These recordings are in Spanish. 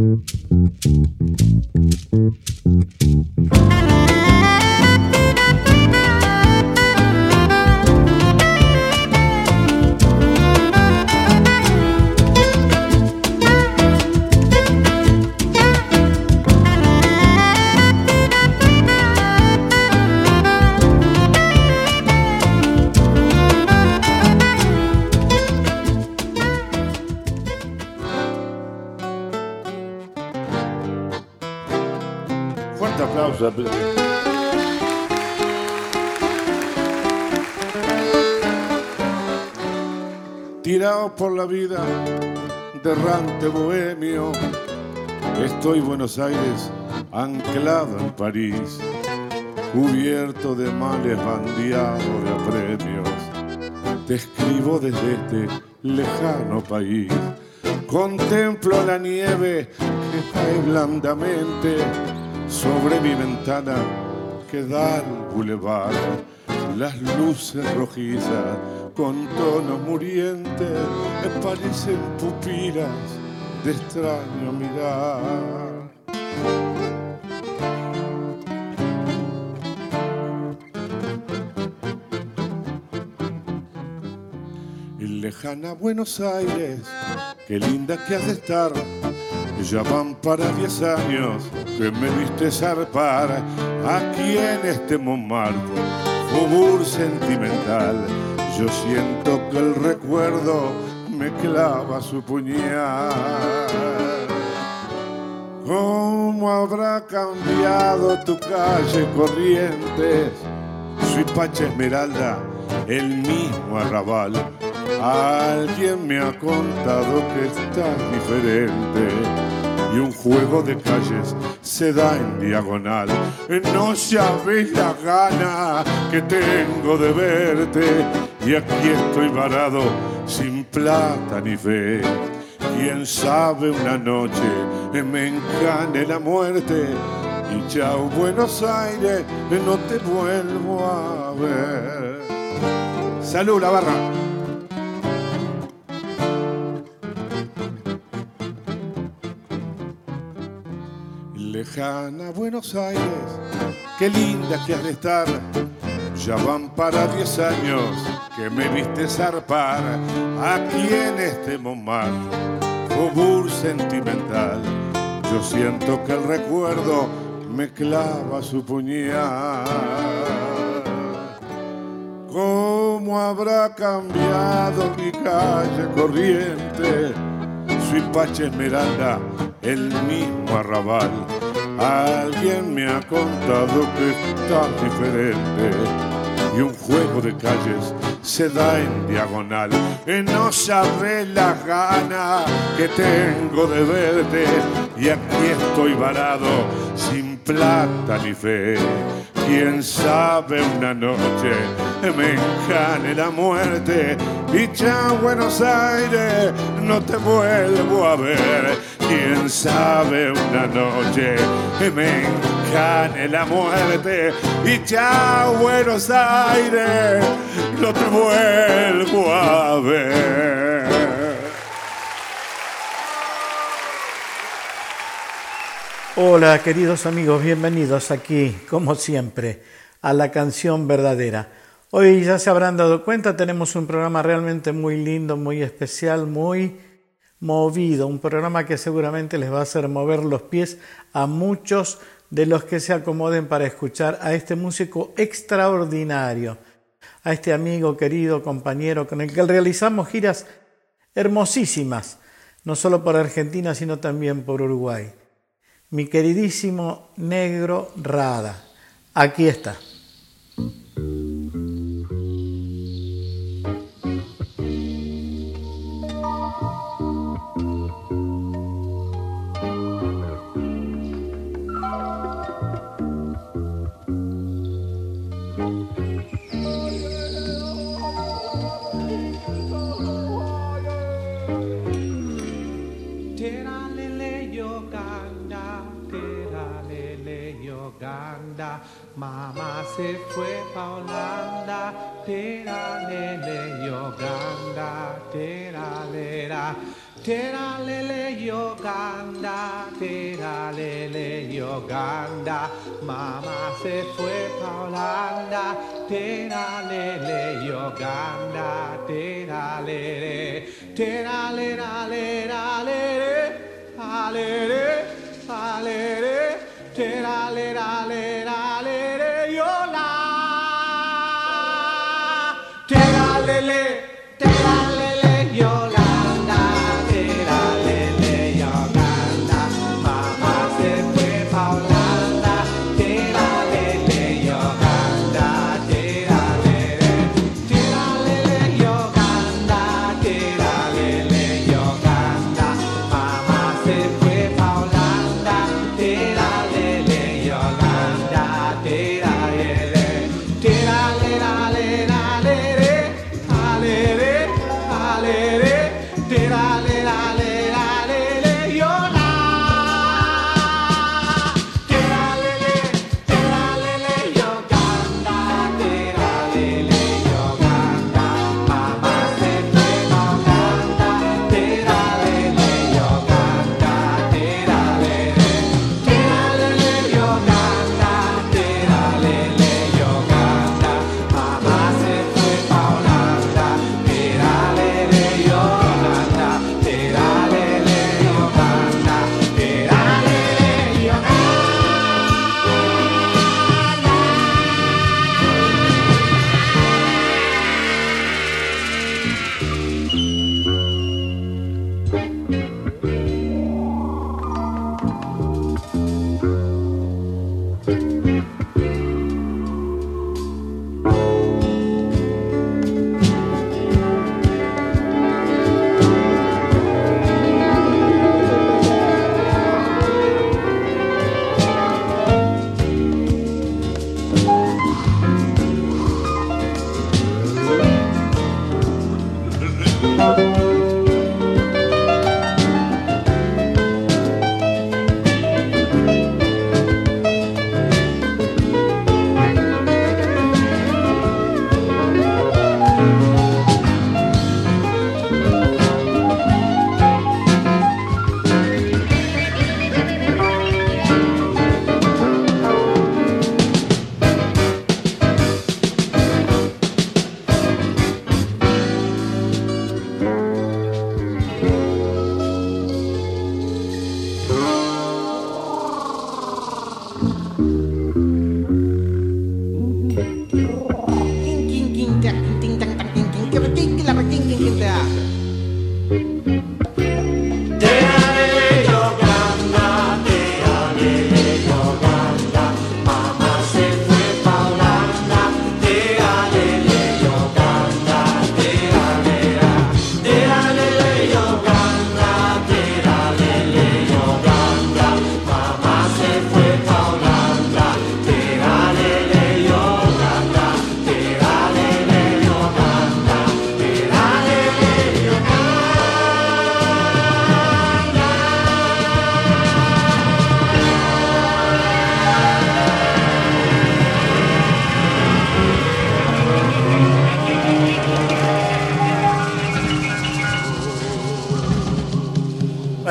Mm-hmm. Derrante bohemio, estoy Buenos Aires, anclado en París, cubierto de males, bandeado de apremios. Te escribo desde este lejano país, contemplo la nieve que cae blandamente sobre mi ventana que da al bulevar, las luces rojizas con tonos murientes parecen pupilas de extraño mirar. En lejana Buenos Aires, qué linda que has de estar ya van para diez años que me viste zarpar aquí en este Montmartre, fubur sentimental. Yo siento que el recuerdo me clava su puñal. ¿Cómo habrá cambiado tu calle Corrientes? Soy Pacha Esmeralda, el mismo arrabal. Alguien me ha contado que estás diferente y un juego de calles se da en diagonal. No sabes la gana que tengo de verte y aquí estoy varado sin plata ni fe. Quién sabe una noche me encane la muerte y chao Buenos Aires, no te vuelvo a ver. Salud, la barra. lejana Buenos Aires, qué linda que has de estar. Ya van para diez años que me viste zarpar aquí en este Montmartre, fubur sentimental. Yo siento que el recuerdo me clava su puñal. ¿Cómo habrá cambiado mi calle corriente? Soy Pache Esmeralda, el mismo arrabal Alguien me ha contado que está diferente y un juego de calles se da en diagonal. Y no sabré la gana que tengo de verte y aquí estoy varado sin plata ni fe. Quién sabe una noche me encane la muerte y ya Buenos Aires no te vuelvo a ver quién sabe una noche me encane la muerte y ya Buenos Aires no te vuelvo a ver. Hola queridos amigos, bienvenidos aquí, como siempre, a la canción verdadera. Hoy ya se habrán dado cuenta, tenemos un programa realmente muy lindo, muy especial, muy movido, un programa que seguramente les va a hacer mover los pies a muchos de los que se acomoden para escuchar a este músico extraordinario, a este amigo querido, compañero, con el que realizamos giras hermosísimas, no solo por Argentina, sino también por Uruguay. Mi queridísimo Negro Rada, aquí está. Yoganda. Mamá se fue pa' Holanda, tera lele Yoganda, tera lera. Tera lele Yoganda, tera lele Yoganda, mamá se fue pa' Holanda, tera lele Yoganda, tera lele, tera lera lera lere, alere, tera lera lera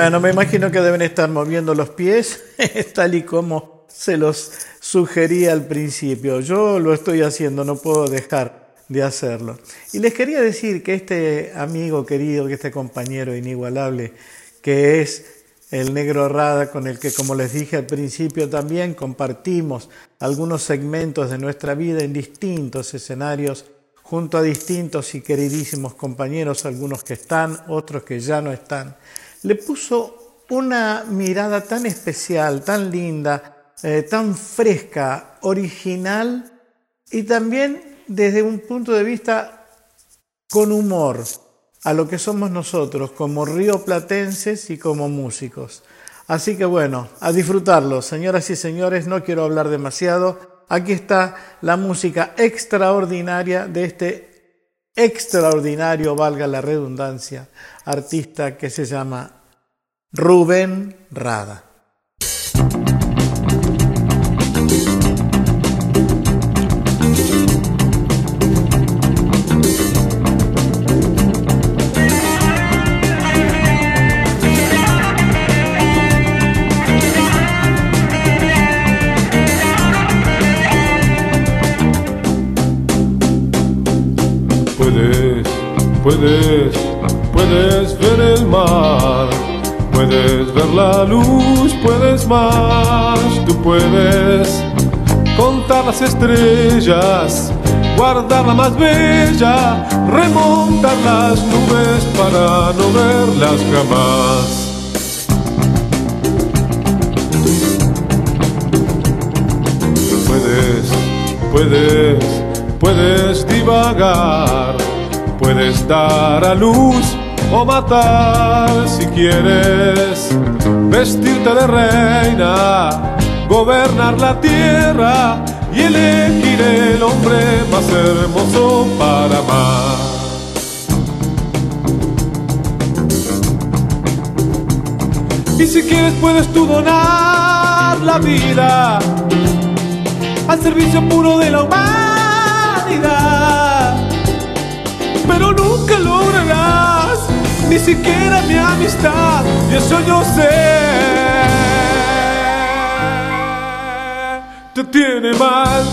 Bueno, me imagino que deben estar moviendo los pies, tal y como se los sugería al principio. Yo lo estoy haciendo, no puedo dejar de hacerlo. Y les quería decir que este amigo querido, que este compañero inigualable, que es el negro Rada, con el que, como les dije al principio, también compartimos algunos segmentos de nuestra vida en distintos escenarios, junto a distintos y queridísimos compañeros, algunos que están, otros que ya no están le puso una mirada tan especial, tan linda, eh, tan fresca, original y también desde un punto de vista con humor a lo que somos nosotros como rioplatenses y como músicos. Así que bueno, a disfrutarlo, señoras y señores, no quiero hablar demasiado. Aquí está la música extraordinaria de este extraordinario, valga la redundancia, artista que se llama Rubén Rada. Puedes, puedes ver el mar, puedes ver la luz, puedes más, tú puedes contar las estrellas, guardar la más bella, remontar las nubes para no verlas jamás. Puedes, puedes, puedes divagar, puedes dar a luz o matar si quieres, vestirte de reina, gobernar la tierra y elegir el hombre más hermoso para amar. Y si quieres puedes tú donar la vida al servicio puro de la humanidad. Lograrás ni siquiera mi amistad, y eso yo sé. Te tiene mal.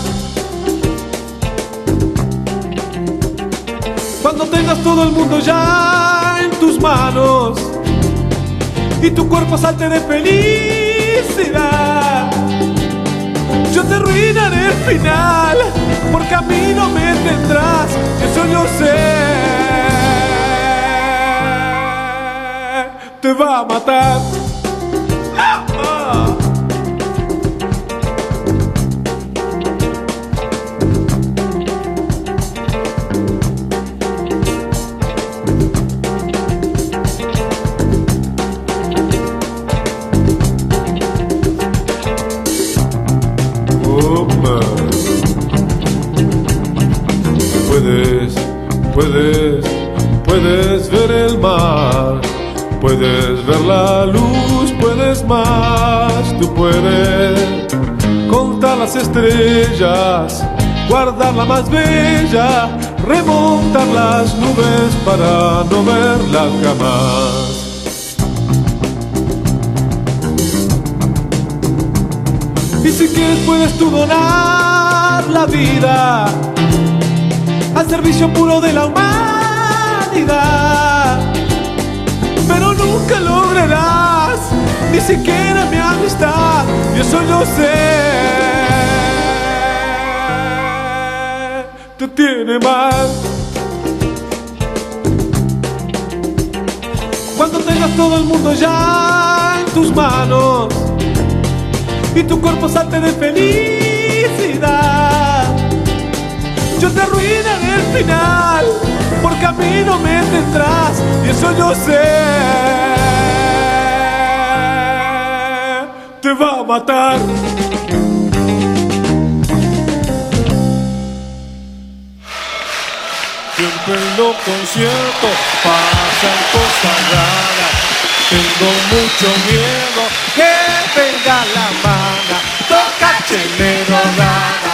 Cuando tengas todo el mundo ya en tus manos y tu cuerpo salte de felicidad. Yo te arruinaré el final, porque a mí no me tendrás, eso yo sé. Te va a matar. Puedes ver la luz, puedes más, tú puedes contar las estrellas, guardar la más bella, remontar las nubes para no verlas jamás. Y si quieres puedes tú donar la vida al servicio puro de la humanidad. Nunca lograrás ni siquiera mi amistad, yo sé. Te tiene mal. Cuando tengas todo el mundo ya en tus manos y tu cuerpo salte de felicidad. Yo te arruinaré el final, porque a mí no me tendrás, y eso yo sé. Te va a matar. Siempre en los conciertos pasan cosas raras. Tengo mucho miedo que venga la mala. Toca chelero rara,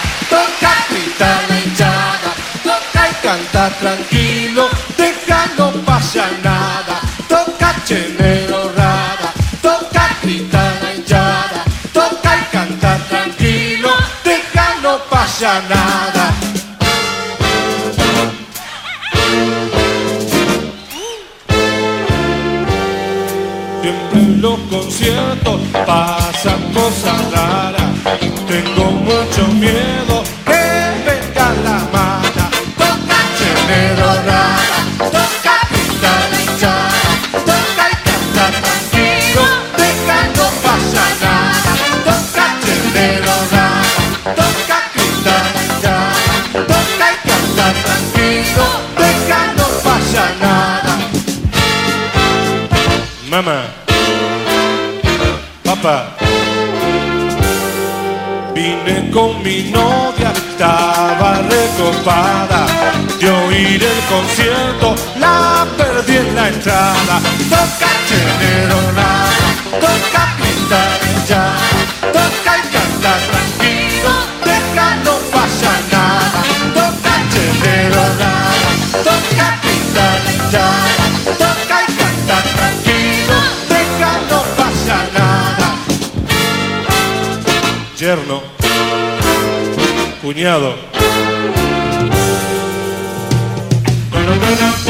tranquilo, deja no pasa nada. Toca chelero rara, toca gritar la hinchada, toca y canta tranquilo, deja no pasa nada. Siempre en los conciertos pasan cosas raras. Tengo oír el concierto, la perdí en la entrada. Toca chenero rara, toca gritar ya, toca y cantar tranquilo, deja no pasa nada. Toca chenero rara, toca gritar ya, toca y cantar tranquilo, deja no pasa nada. Yerno, cuñado. Mamá,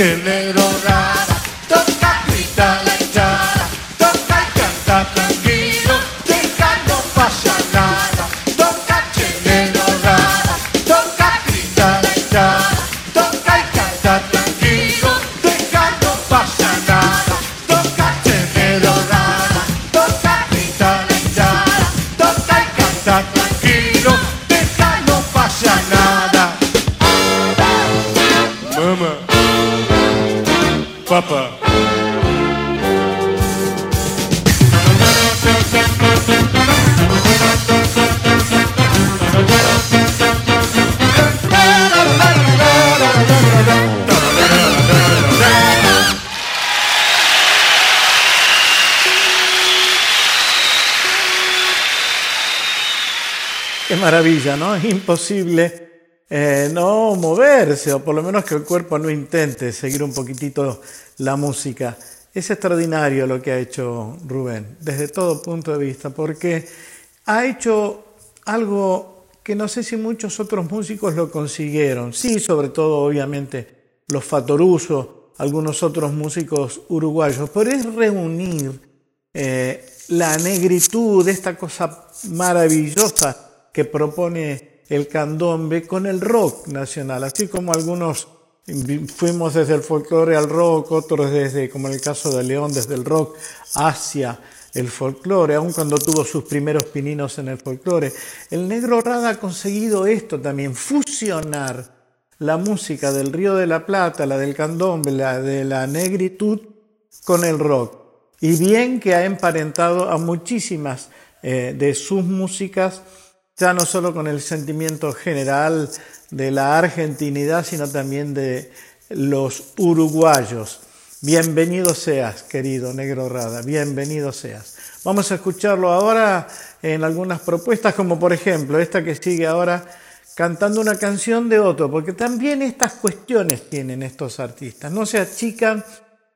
Toca chenero ¿no? Es imposible eh, no moverse, o por lo menos que el cuerpo no intente seguir un poquitito la música. Es extraordinario lo que ha hecho Rubén, desde todo punto de vista, porque ha hecho algo que no sé si muchos otros músicos lo consiguieron. Sí, sobre todo, obviamente, los Fatorusos, algunos otros músicos uruguayos, pero es reunir eh, la negritud, esta cosa maravillosa que propone el candombe con el rock nacional, así como algunos fuimos desde el folclore al rock, otros desde, como en el caso de León, desde el rock hacia el folclore, aun cuando tuvo sus primeros pininos en el folclore. El negro Rada ha conseguido esto también, fusionar la música del Río de la Plata, la del candombe, la de la negritud, con el rock. Y bien que ha emparentado a muchísimas eh, de sus músicas ya no solo con el sentimiento general de la argentinidad, sino también de los uruguayos. Bienvenido seas, querido Negro Rada, bienvenido seas. Vamos a escucharlo ahora en algunas propuestas, como por ejemplo esta que sigue ahora cantando una canción de otro, porque también estas cuestiones tienen estos artistas, no se achican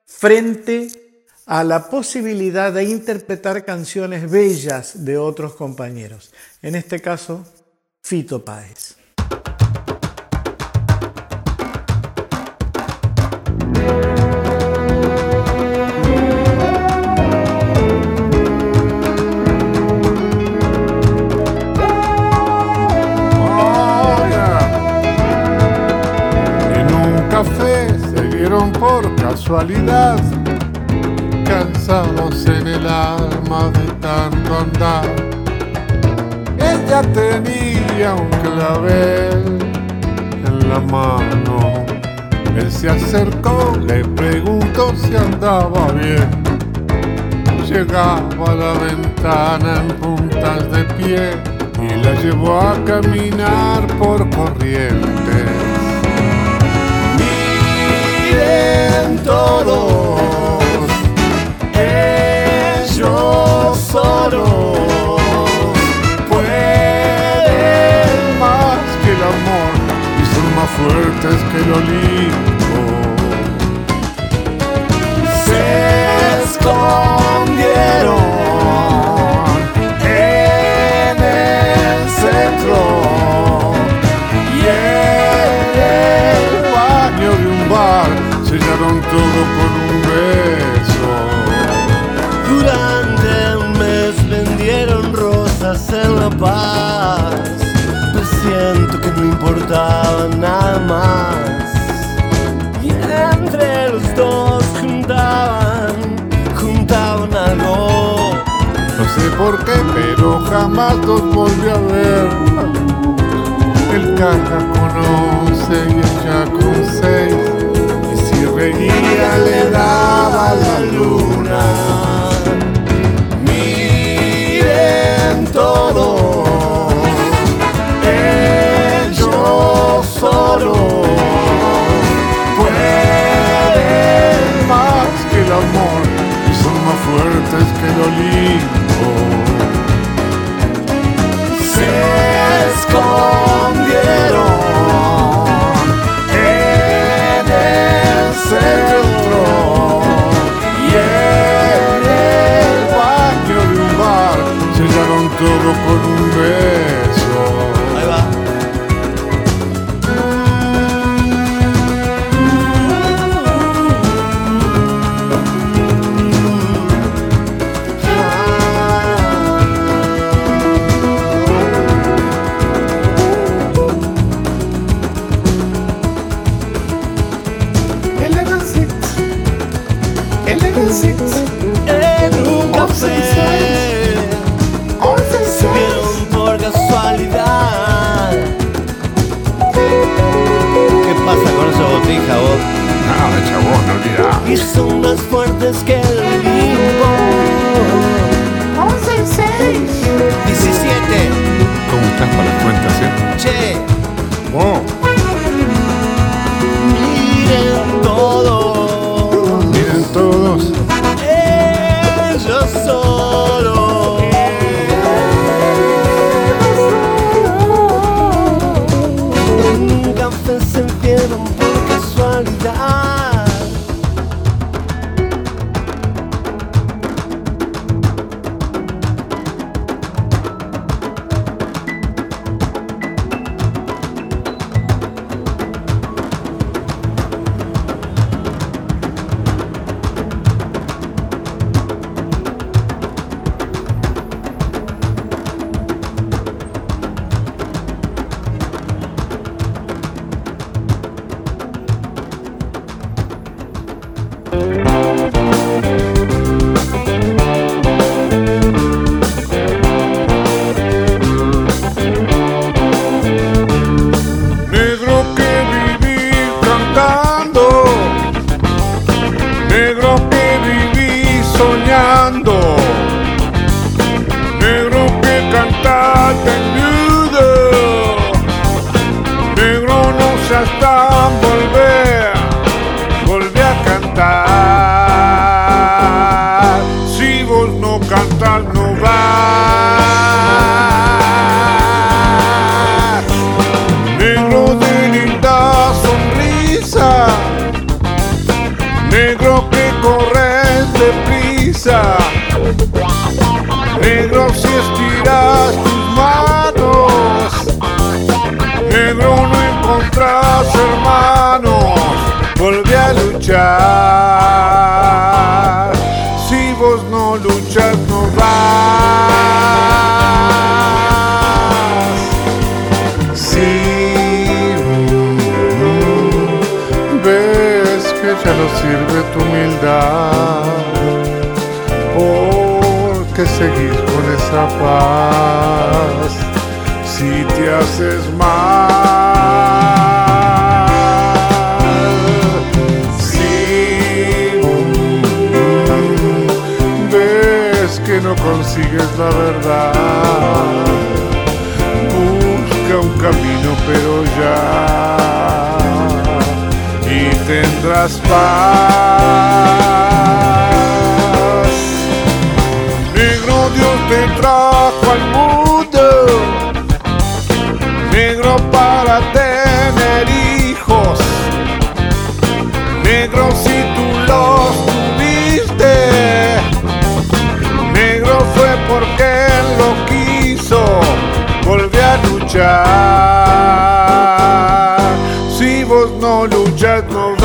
frente a la posibilidad de interpretar canciones bellas de otros compañeros. En este caso, Fito Páez. En un café se vieron por casualidad, en el alma de tanto andar. Ella tenía un clavel en la mano. Él se acercó, le preguntó si andaba bien. Llegaba a la ventana en puntas de pie y la llevó a caminar por corrientes. Miren todos, ellos solos pueden más que el amor y son más fuertes que el Olimpo. star. Si vos no luchas no vas. Si ves que ya no sirve tu humildad, porque seguir con esa paz si te haces mal. No consigues la verdad, busca un camino pero ya. Y tendrás paz. Negro Dios te trajo al mundo, negro para tener hijos, negro si luchar. Si vos no luchas no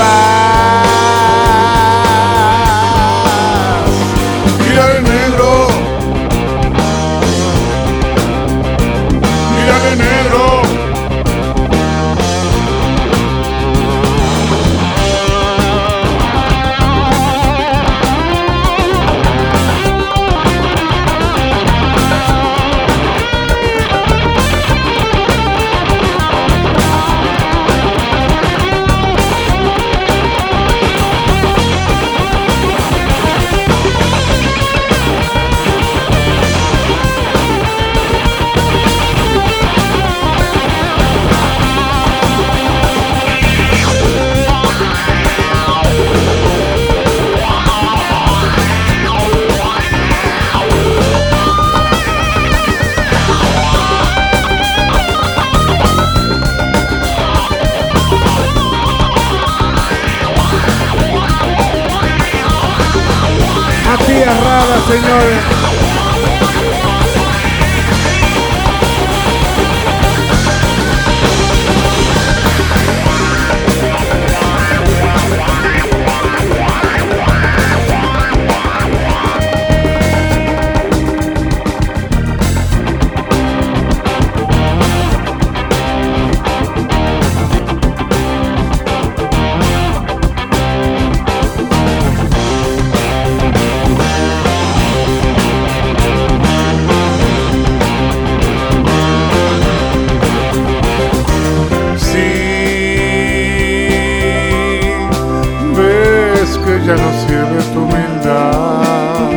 ya no sirve tu humildad,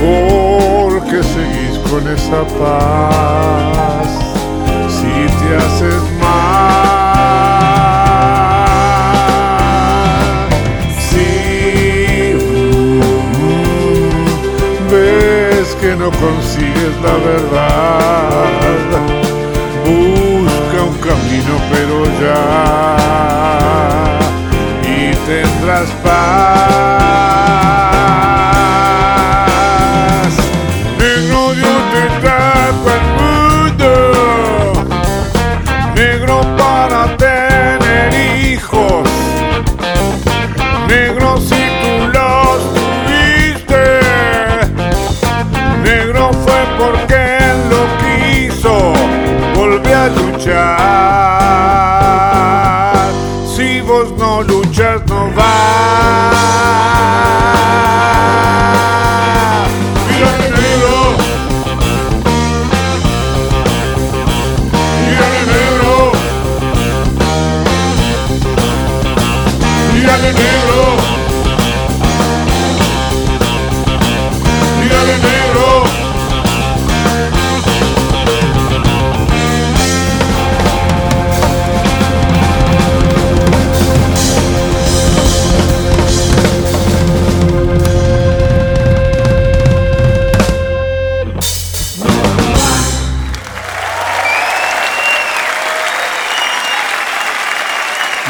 porque seguís con esa paz,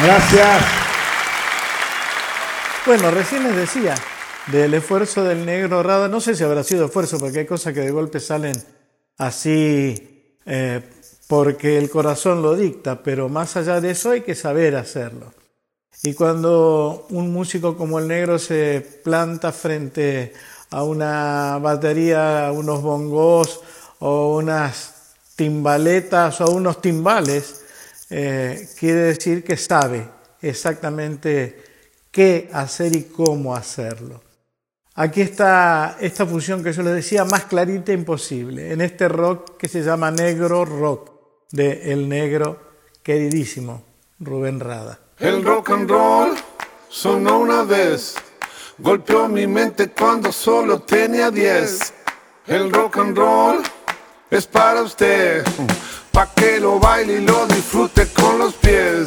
Gracias. Bueno, recién les decía del esfuerzo del negro Rada, no sé si habrá sido esfuerzo, porque hay cosas que de golpe salen así eh, porque el corazón lo dicta, pero más allá de eso hay que saber hacerlo. Y cuando un músico como el negro se planta frente a una batería, a unos bongos o unas timbaletas o unos timbales, eh, quiere decir que sabe exactamente qué hacer y cómo hacerlo. Aquí está esta fusión que yo les decía, más clarita imposible, en este rock que se llama negro rock, de el negro queridísimo Rubén Rada. El rock and roll sonó una vez, golpeó mi mente cuando solo tenía 10. El rock and roll es para usted, pa' que lo baile y lo disfrute con los pies.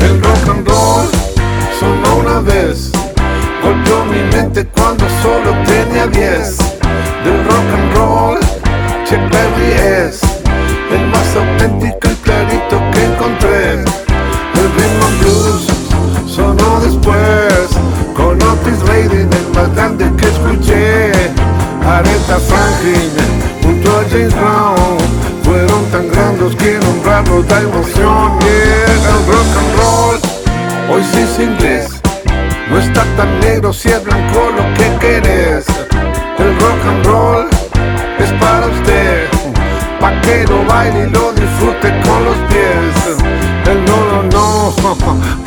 El rock and roll sonó una vez, golpeó mi mente cuando solo tenía 10. Del rock and roll, Chuck Berry es el más auténtico y clarito que encontré. El and blues sonó después, con Otis Redding el más grande que escuché. Aretha Franklin junto a James Brown fueron tan grandes que nombrarlos da emoción. El rock and roll hoy sí es inglés. No está tan negro si es blanco lo que querés. El rock and roll es para usted, pa' que lo baile y lo disfrute con los pies. El no, no, no,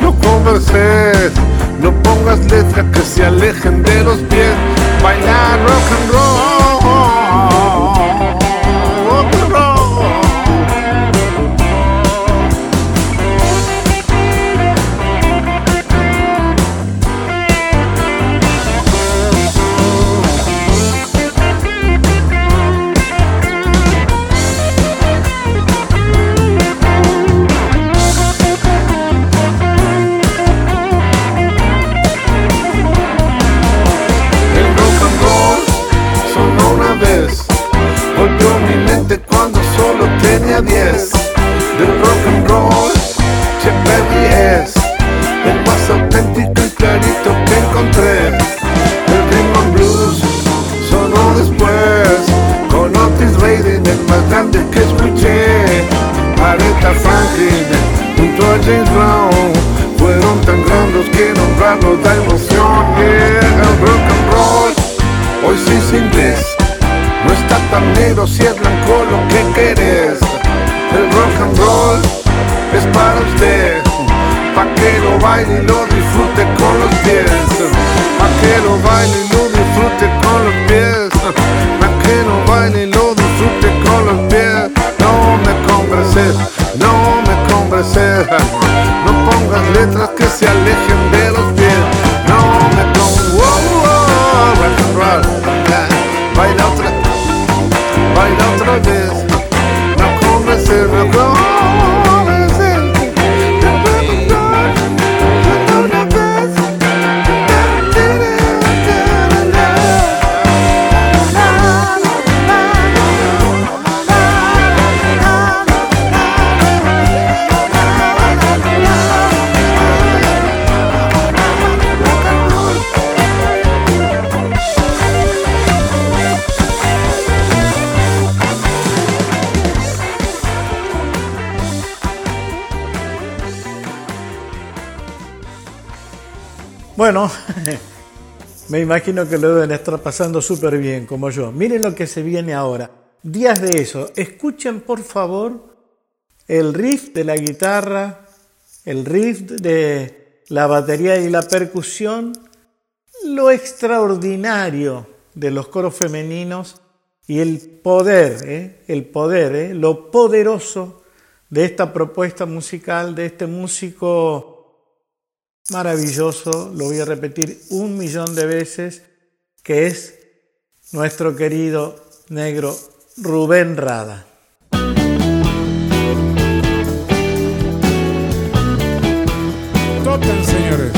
no converses, no pongas letras que se alejen de los pies. Bailar rock and roll. Nombrarlos da emoción. El rock and roll hoy sí es inglés. No está tan negro si es blanco lo que querés. El rock and roll es para usted, pa' que lo baile y lo disfrute con los pies. Pa' que lo baile y lo disfrute con los pies. Pa' que lo baile y lo disfrute con los pies. No me converses, no me converses. Me imagino que lo deben estar pasando súper bien, como yo. Miren lo que se viene ahora. Días de eso. Escuchen, por favor, el riff de la guitarra, el riff de la batería y la percusión, lo extraordinario de los coros femeninos y el poder, ¿eh? el poder, ¿eh? lo poderoso de esta propuesta musical, de este músico maravilloso, lo voy a repetir un millón de veces, que es nuestro querido negro Rubén Rada. Señores.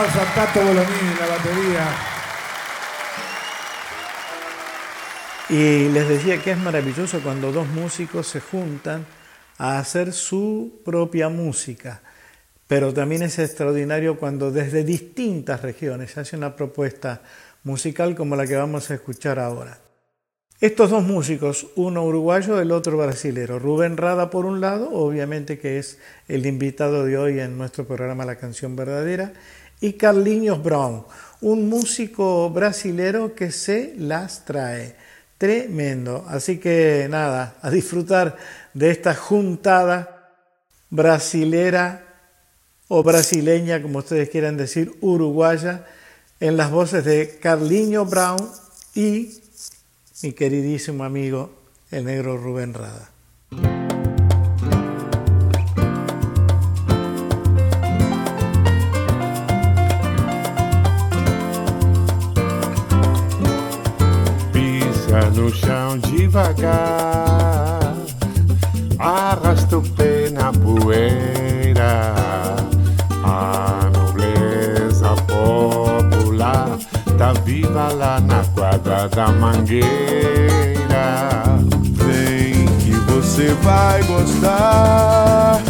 Aplauso a Tato Bolonini en la batería. Y les decía que es maravilloso cuando dos músicos se juntan a hacer su propia música, pero también es extraordinario cuando desde distintas regiones se hace una propuesta musical como la que vamos a escuchar ahora. Estos dos músicos, uno uruguayo, el otro brasilero, Rubén Rada por un lado, obviamente que es el invitado de hoy en nuestro programa La Canción Verdadera, y Carlinhos Brown, un músico brasilero que se las trae. Tremendo. Así que nada, a disfrutar de esta juntada brasilera o brasileña, como ustedes quieran decir, uruguaya, en las voces de Carlinhos Brown y mi queridísimo amigo el negro Rubén Rada. No chão devagar, arrasta o pé na poeira. A nobleza popular tá viva lá na quadra da mangueira. Vem que você vai gostar.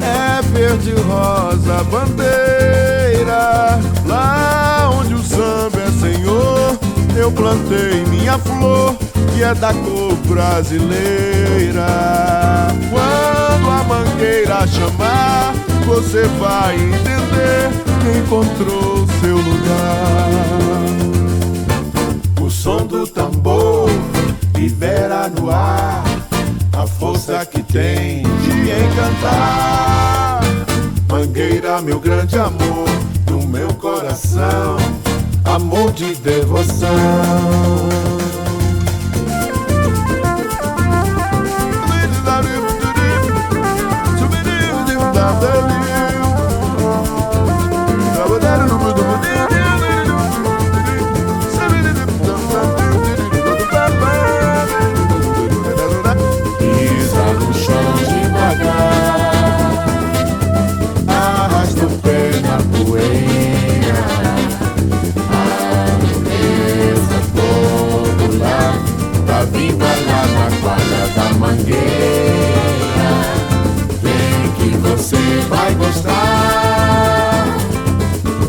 É verde rosa bandeira. Lá onde o samba eu plantei minha flor, que é da cor brasileira. Quando a mangueira chamar, você vai entender que encontrou seu lugar. O som do tambor libera no ar a força que tem de encantar. Mangueira, meu grande amor, no meu coração, amor de devoção. Mangueira. Vem que você vai gostar.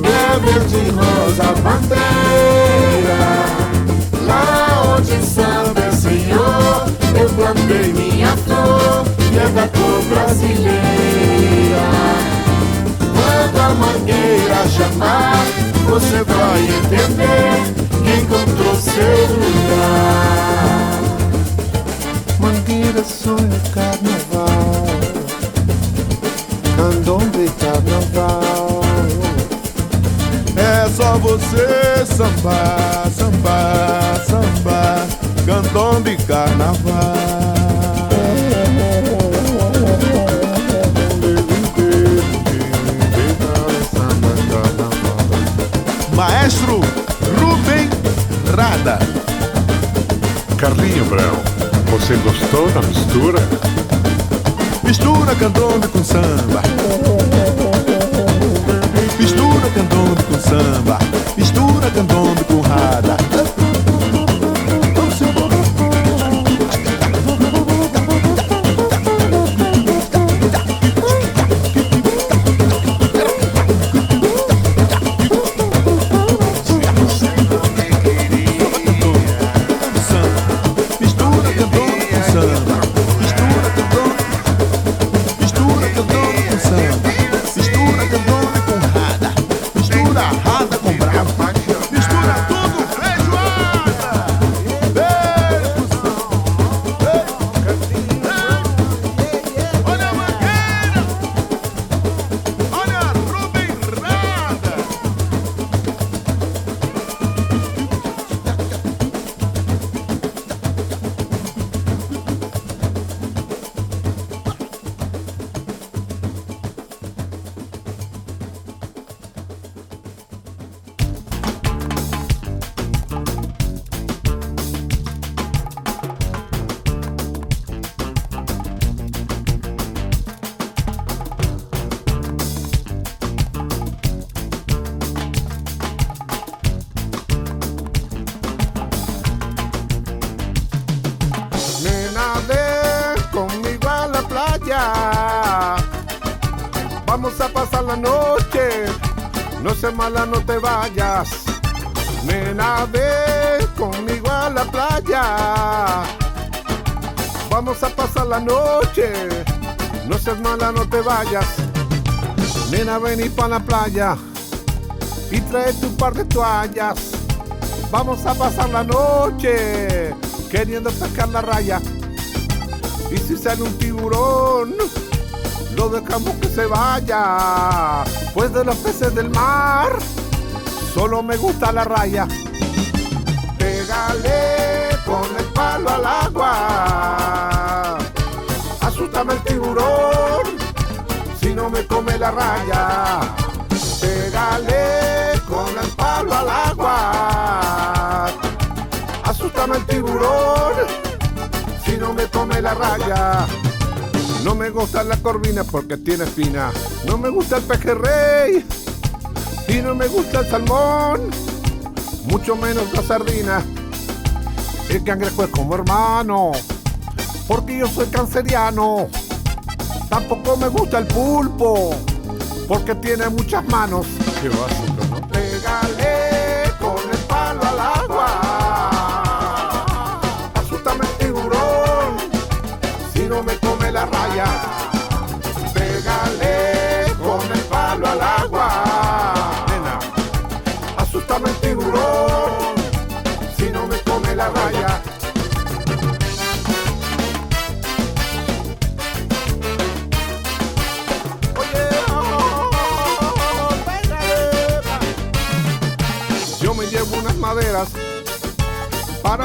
É verde rosa bandeira. Lá onde samba é senhor, eu plantei minha flor e é da cor brasileira. Quando a mangueira chamar, você vai entender que encontrou seu você sambar, sambar, sambar, candombe carnaval. Maestro Rubem Rada. Carlinho Brão, você gostou da mistura? Mistura candombe com samba. Mistura candombe com samba. Mistura candombe com rada. Mistura mala, no te vayas. Nena, ven conmigo a la playa. Vamos a pasar la noche. No seas mala, no te vayas. Nena, ven y pa' la playa. Y trae tu par de toallas. Vamos a pasar la noche queriendo sacar la raya. Y si sale un tiburón, dejamos que se vaya. Pues de los peces del mar, solo me gusta la raya. Pégale con el palo al agua. Asústame el tiburón si no me come la raya. Pégale con el palo al agua. Asústame el tiburón si no me come la raya. No me gusta la corvina porque tiene espina. No me gusta el pejerrey y no me gusta el salmón. Mucho menos la sardina. El cangrejo es como hermano porque yo soy canceriano. Tampoco me gusta el pulpo porque tiene muchas manos.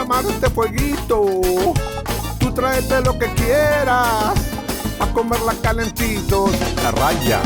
Amar este fueguito. Tú tráete lo que quieras, a comerla calentitos. La raya.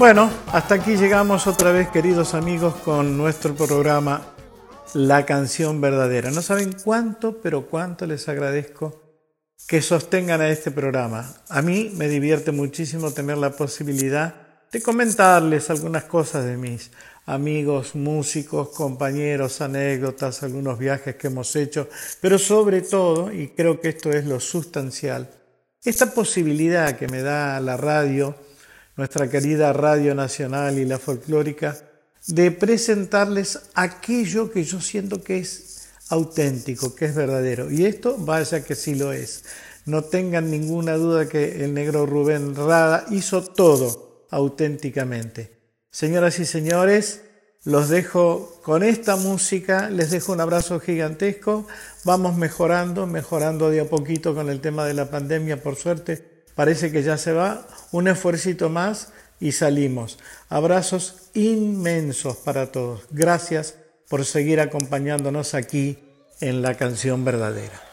Bueno, hasta aquí llegamos otra vez, queridos amigos, con nuestro programa La canción verdadera. No saben cuánto, pero cuánto les agradezco que sostengan a este programa. A mí me divierte muchísimo tener la posibilidad de comentarles algunas cosas de mis amigos, músicos, compañeros, anécdotas, algunos viajes que hemos hecho, pero sobre todo, y creo que esto es lo sustancial, esta posibilidad que me da la radio, nuestra querida Radio Nacional y la folclórica, de presentarles aquello que yo siento que es auténtico, que es verdadero. Y esto, vaya que sí lo es. No tengan ninguna duda que el negro Rubén Rada hizo todo auténticamente. Señoras y señores, los dejo con esta música, les dejo un abrazo gigantesco, vamos mejorando, mejorando de a poquito con el tema de la pandemia, por suerte, parece que ya se va, un esfuercito más y salimos. Abrazos inmensos para todos. Gracias por seguir acompañándonos aquí en la canción verdadera.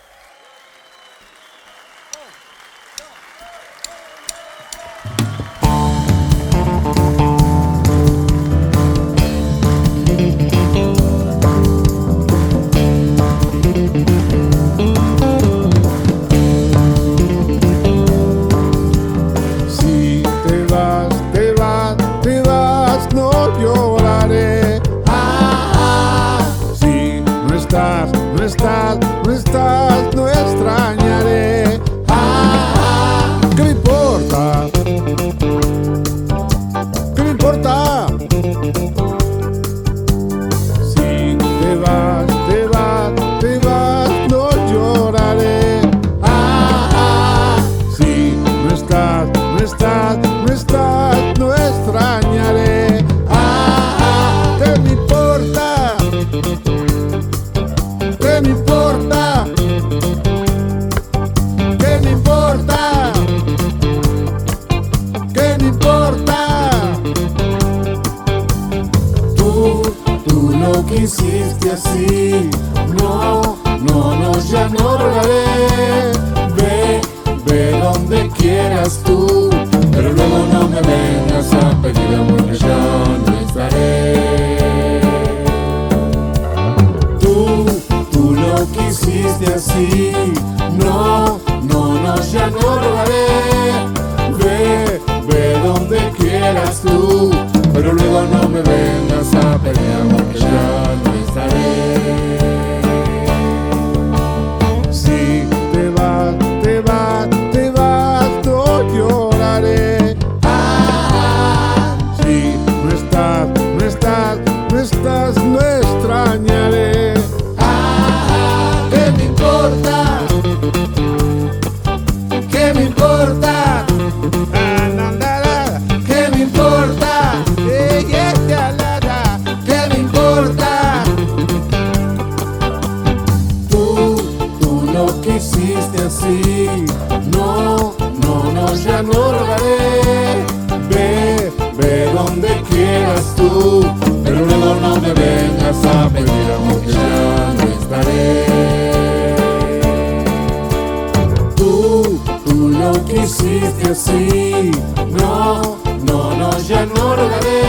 Ya no rogaré.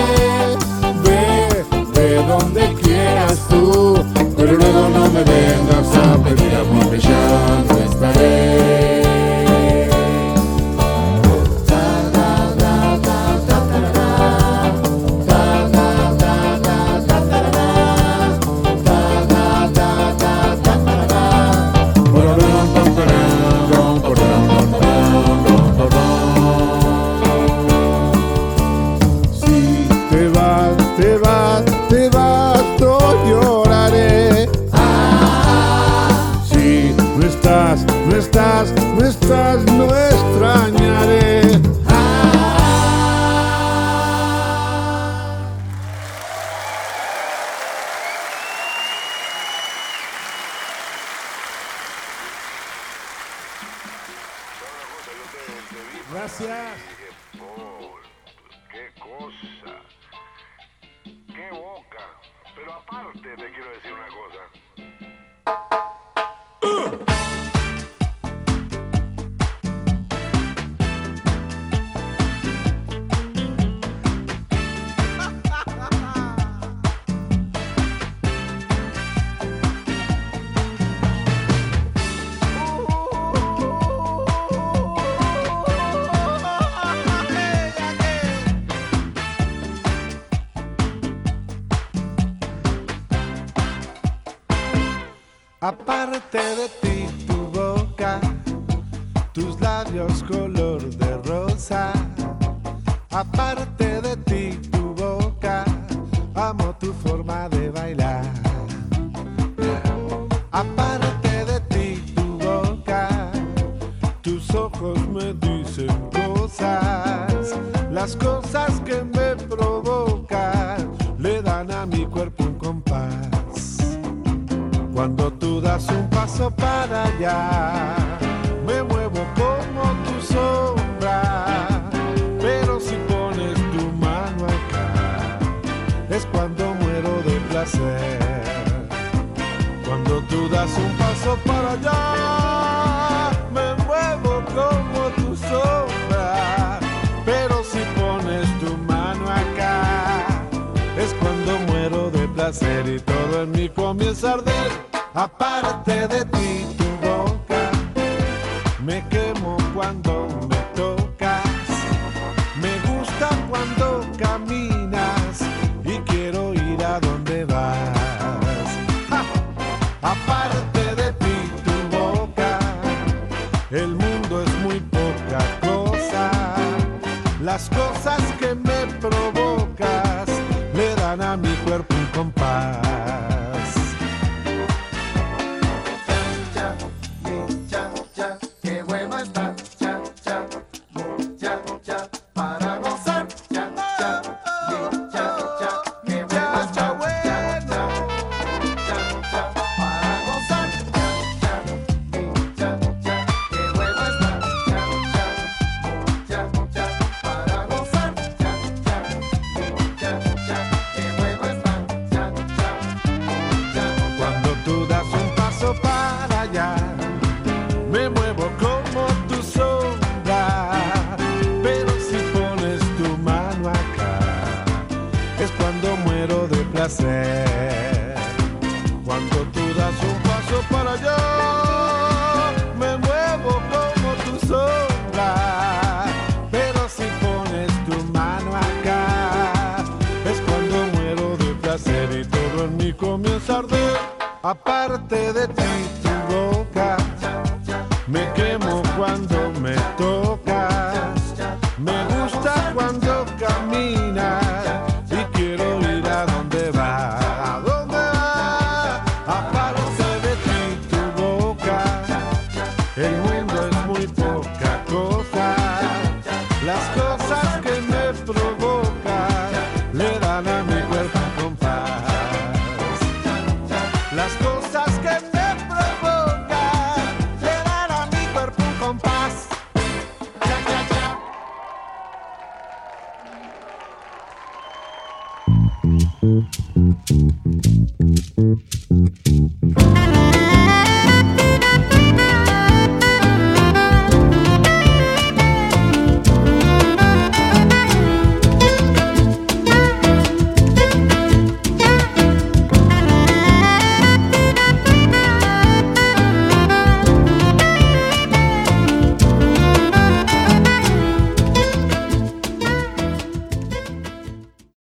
Doctor.